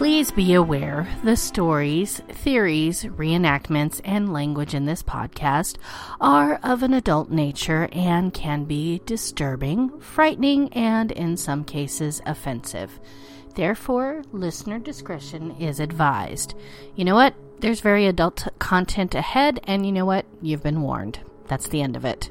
Please be aware the stories, theories, reenactments, and language in this podcast are of an adult nature and can be disturbing, frightening, and in some cases offensive. Therefore, listener discretion is advised. You know what? There's very adult content ahead, and you know what? You've been warned. That's the end of it.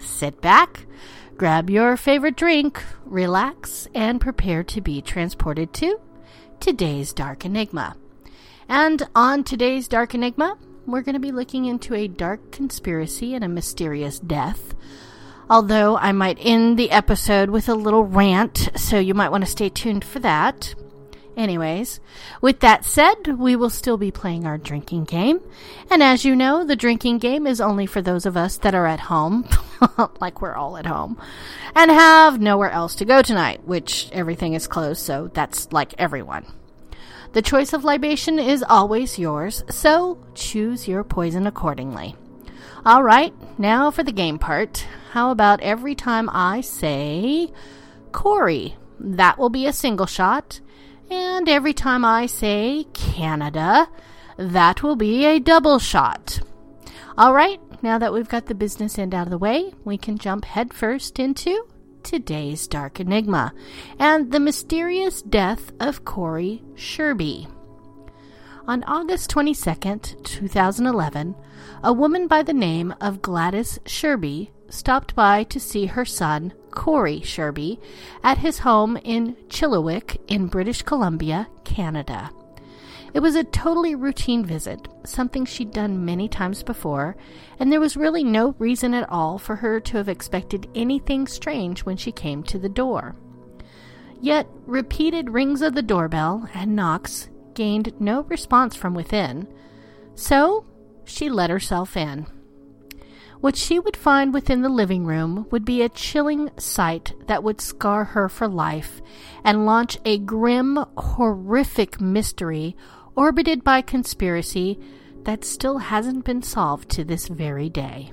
sit back Grab your favorite drink, relax, and prepare to be transported to today's Dark Enigma. And on today's Dark Enigma, we're going to be looking into a dark conspiracy and a mysterious death. Although I might end the episode with a little rant, so you might want to stay tuned for that. Anyways, with that said, we will still be playing our drinking game. And as you know, the drinking game is only for those of us that are at home, like we're all at home, and have nowhere else to go tonight, which everything is closed, so that's like everyone. The choice of libation is always yours, so choose your poison accordingly. All right, now for the game part. How about every time I say Corey? That will be a single shot. And every time I say Canada, that will be a double shot. All right, now that we've got the business end out of the way, we can jump headfirst into today's Dark Enigma and the mysterious death of Corey Sherby. On August 22nd, 2011, a woman by the name of Gladys Sherby stopped by to see her son, Corey Sherby, at his home in Chilliwack in British Columbia, Canada. It was a totally routine visit, something she'd done many times before, and there was really no reason at all for her to have expected anything strange when she came to the door. Yet, repeated rings of the doorbell and knocks gained no response from within, so she let herself in. What she would find within the living room would be a chilling sight that would scar her for life and launch a grim, horrific mystery orbited by conspiracy that still hasn't been solved to this very day.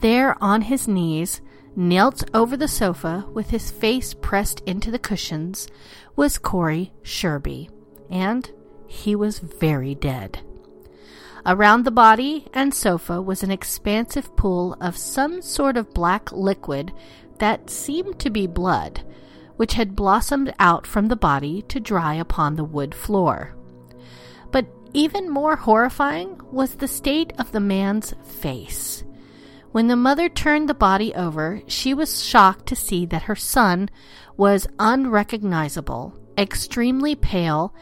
There on his knees, knelt over the sofa with his face pressed into the cushions, was Corey Sherby, and he was very dead. Around the body and sofa was an expansive pool of some sort of black liquid that seemed to be blood, which had blossomed out from the body to dry upon the wood floor. But even more horrifying was the state of the man's face. When the mother turned the body over, she was shocked to see that her son was unrecognizable, extremely pale,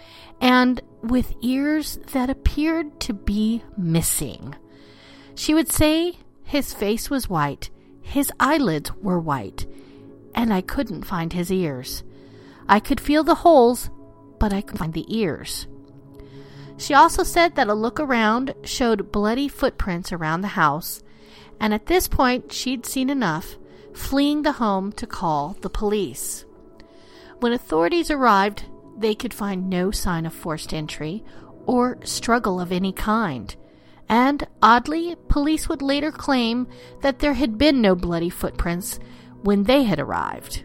and with ears that appeared to be missing. She would say his face was white, his eyelids were white, and I couldn't find his ears. I could feel the holes, but I couldn't find the ears. She also said that a look around showed bloody footprints around the house, and at this point she'd seen enough, fleeing the home to call the police. When authorities arrived, they could find no sign of forced entry or struggle of any kind. And, oddly, police would later claim that there had been no bloody footprints when they had arrived.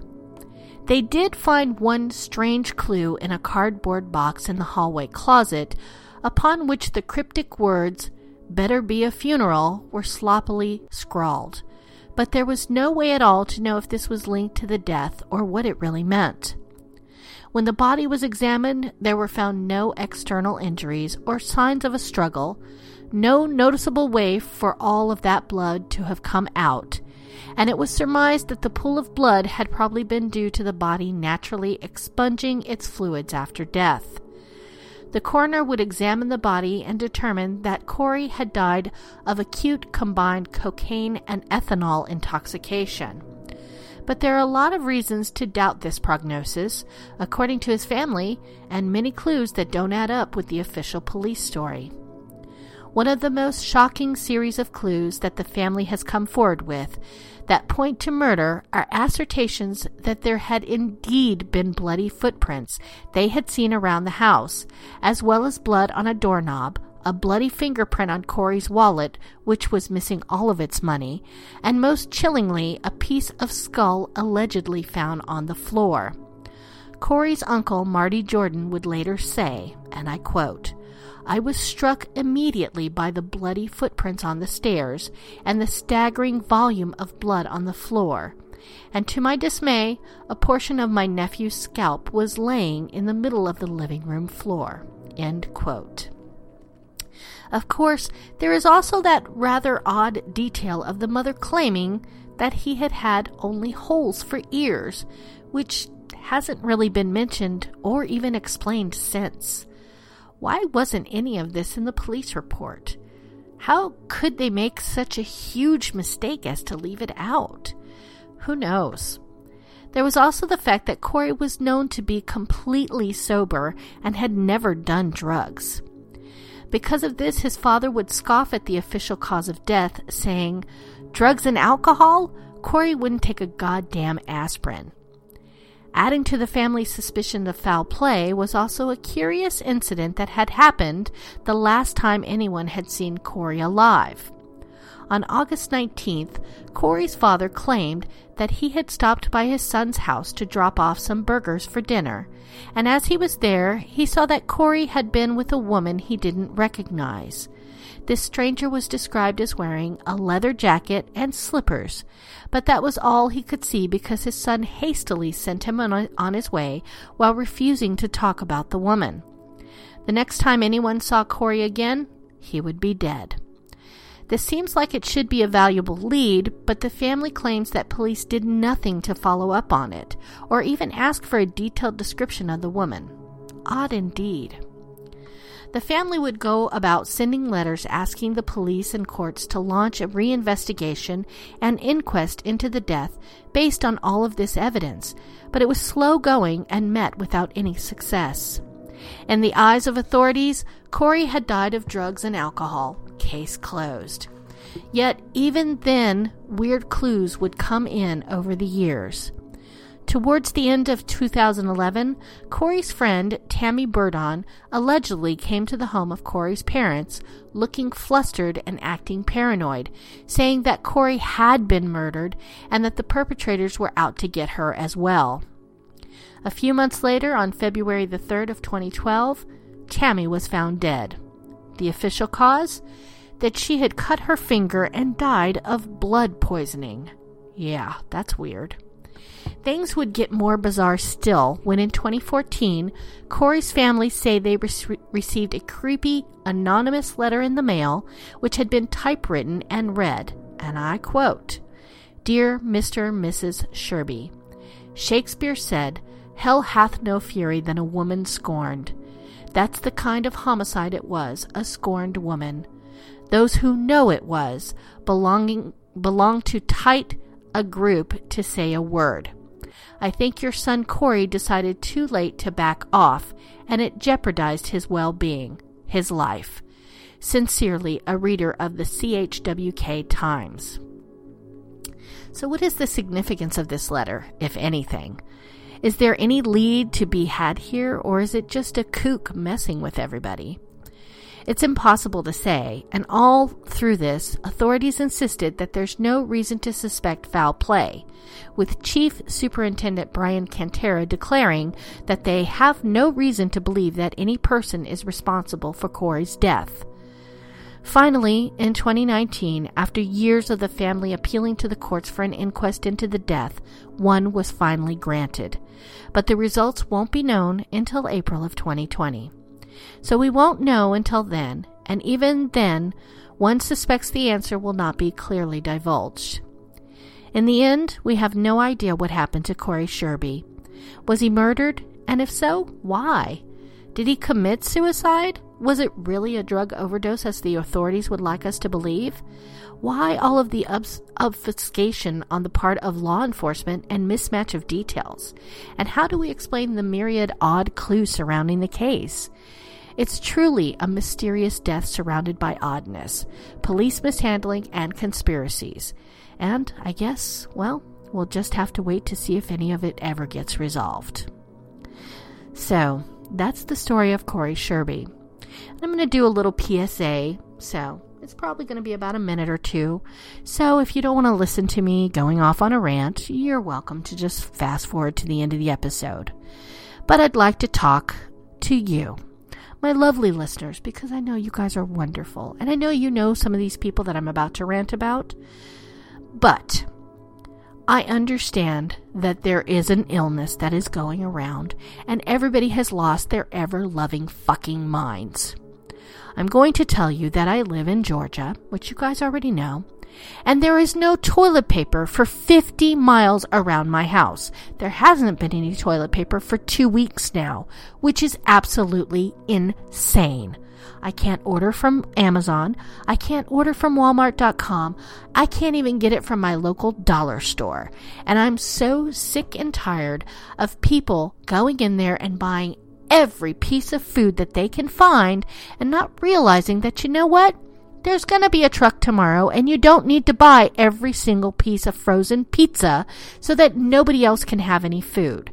They did find one strange clue in a cardboard box in the hallway closet, upon which the cryptic words, Better be a funeral, were sloppily scrawled. But there was no way at all to know if this was linked to the death or what it really meant. When the body was examined, there were found no external injuries or signs of a struggle, no noticeable way for all of that blood to have come out, and it was surmised that the pool of blood had probably been due to the body naturally expunging its fluids after death. The coroner would examine the body and determine that Corey had died of acute combined cocaine and ethanol intoxication. But there are a lot of reasons to doubt this prognosis, according to his family, and many clues that don't add up with the official police story. one of the most shocking series of clues that the family has come forward with that point to murder are assertions that there had indeed been bloody footprints they had seen around the house, as well as blood on a doorknob, a bloody fingerprint on Corey's wallet, which was missing all of its money, and most chillingly, a piece of skull allegedly found on the floor. Corey's uncle, Marty Jordan, would later say, and I quote, I was struck immediately by the bloody footprints on the stairs and the staggering volume of blood on the floor. And to my dismay, a portion of my nephew's scalp was laying in the middle of the living room floor. Of course, there is also that rather odd detail of the mother claiming that he had had only holes for ears, which hasn't really been mentioned or even explained since. Why wasn't any of this in the police report? How could they make such a huge mistake as to leave it out? Who knows? There was also the fact that Corey was known to be completely sober and had never done drugs. Because of this, his father would scoff at the official cause of death, saying, Drugs and alcohol? Corey wouldn't take a goddamn aspirin. Adding to the family's suspicion of foul play was also a curious incident that had happened the last time anyone had seen Corey alive. On August 19th, Corey's father claimed that he had stopped by his son's house to drop off some burgers for dinner, and as he was there, he saw that Corey had been with a woman he didn't recognize. This stranger was described as wearing a leather jacket and slippers, but that was all he could see because his son hastily sent him on, on his way while refusing to talk about the woman. The next time anyone saw Corey again, he would be dead. This seems like it should be a valuable lead, but the family claims that police did nothing to follow up on it, or even ask for a detailed description of the woman. Odd indeed. The family would go about sending letters asking the police and courts to launch a reinvestigation and inquest into the death based on all of this evidence, but it was slow going and met without any success. In the eyes of authorities, Corey had died of drugs and alcohol. Case closed. Yet, even then, weird clues would come in over the years. Towards the end of 2011, Corey's friend, Tammy Burdon, allegedly came to the home of Corey's parents looking flustered and acting paranoid, saying that Corey had been murdered and that the perpetrators were out to get her as well. A few months later, on February the 3rd of 2012, Tammy was found dead. The official cause? That she had cut her finger and died of blood poisoning. Yeah, that's weird. Things would get more bizarre still when in 2014, Corey's family say they re- received a creepy, anonymous letter in the mail which had been typewritten and read, and I quote Dear Mr. and Mrs. Sherby, Shakespeare said, Hell hath no fury than a woman scorned. That's the kind of homicide it was, a scorned woman. Those who know it was belonging belong to tight a group to say a word. I think your son Corey decided too late to back off, and it jeopardized his well being, his life. Sincerely, a reader of the Chilliwack Times. So, what is the significance of this letter, if anything? Is there any lead to be had here, or is it just a kook messing with everybody? It's impossible to say, and all through this, authorities insisted that there's no reason to suspect foul play, with Chief Superintendent Brian Cantera declaring that they have no reason to believe that any person is responsible for Corey's death. Finally, in 2019, after years of the family appealing to the courts for an inquest into the death, one was finally granted. But the results won't be known until April of 2020. So we won't know until then, and even then, one suspects the answer will not be clearly divulged. In the end, we have no idea what happened to Corey Sherby. Was he murdered? And if so, why? Did he commit suicide? Was it really a drug overdose as the authorities would like us to believe? Why all of the obfuscation on the part of law enforcement and mismatch of details? And how do we explain the myriad odd clues surrounding the case? It's truly a mysterious death surrounded by oddness, police mishandling, and conspiracies. And I guess, well, we'll just have to wait to see if any of it ever gets resolved. So, that's the story of Corey Sherby. I'm going to do a little PSA, so it's probably going to be about a minute or two. So if you don't want to listen to me going off on a rant, you're welcome to just fast forward to the end of the episode. But I'd like to talk to you, my lovely listeners, because I know you guys are wonderful. And I know you know some of these people that I'm about to rant about. But I understand that there is an illness that is going around, and everybody has lost their ever loving fucking minds. I'm going to tell you that I live in Georgia, which you guys already know, and there is no toilet paper for 50 miles around my house. There hasn't been any toilet paper for two weeks now, which is absolutely insane. I can't order from Amazon. I can't order from Walmart.com. I can't even get it from my local dollar store. And I'm so sick and tired of people going in there and buying every piece of food that they can find and not realizing that, you know what? There's going to be a truck tomorrow, and you don't need to buy every single piece of frozen pizza so that nobody else can have any food.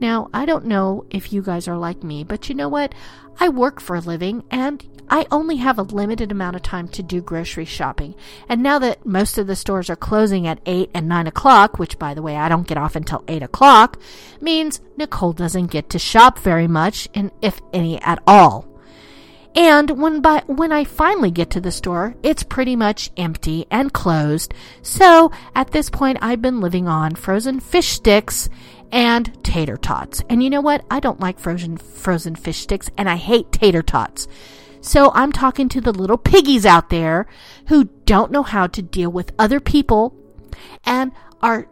Now, I don't know if you guys are like me, but you know what? I work for a living, and I only have a limited amount of time to do grocery shopping. And now that most of the stores are closing at 8 and 9 o'clock, which by the way, I don't get off until 8 o'clock, means Nicole doesn't get to shop very much, and if any at all. And when by when I finally get to the store, it's pretty much empty and closed. So at this point, I've been living on frozen fish sticks and tater tots. And you know what? I don't like frozen frozen fish sticks, and I hate tater tots. So I'm talking to the little piggies out there who don't know how to deal with other people and are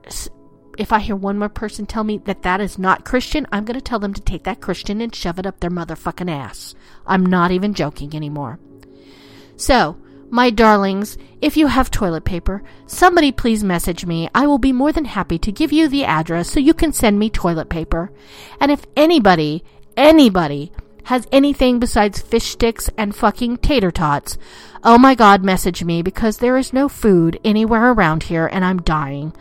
if I hear one more person tell me that that is not Christian, I'm going to tell them to take that Christian and shove it up their motherfucking ass. I'm not even joking anymore. So, my darlings, if you have toilet paper, somebody please message me. I will be more than happy to give you the address so you can send me toilet paper. And if anybody, anybody has anything besides fish sticks and fucking tater tots, oh my god, message me because there is no food anywhere around here and I'm dying.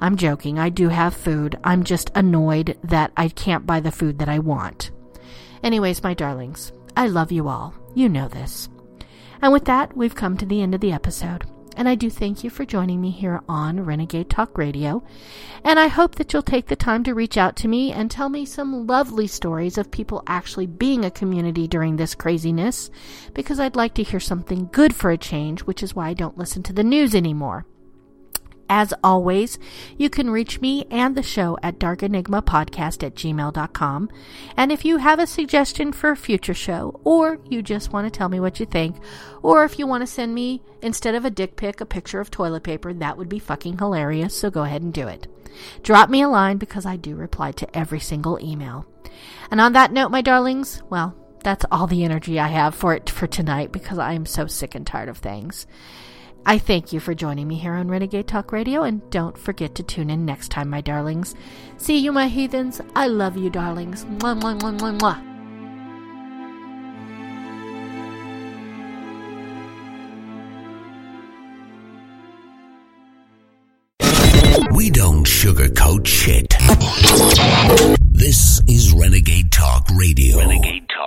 I'm joking. I do have food. I'm just annoyed that I can't buy the food that I want. Anyways, my darlings, I love you all. You know this. And with that, we've come to the end of the episode and I do thank you for joining me here on Renegade Talk Radio. And I hope that you'll take the time to reach out to me and tell me some lovely stories of people actually being a community during this craziness, because I'd like to hear something good for a change, which is why I don't listen to the news anymore. As always, you can reach me and the show at darkenigmapodcast at gmail.com. And if you have a suggestion for a future show, or you just want to tell me what you think, or if you want to send me, instead of a dick pic, a picture of toilet paper, that would be fucking hilarious, so go ahead and do it. Drop me a line because I do reply to every single email. And on that note, my darlings, well, that's all the energy I have for it for tonight because I am so sick and tired of things. I thank you for joining me here on Renegade Talk Radio, and don't forget to tune in next time, my darlings. See you, my heathens. I love you, darlings. Mwah, mwah, mwah, mwah, mwah. We don't sugarcoat shit. This is Renegade Talk Radio. Renegade Talk.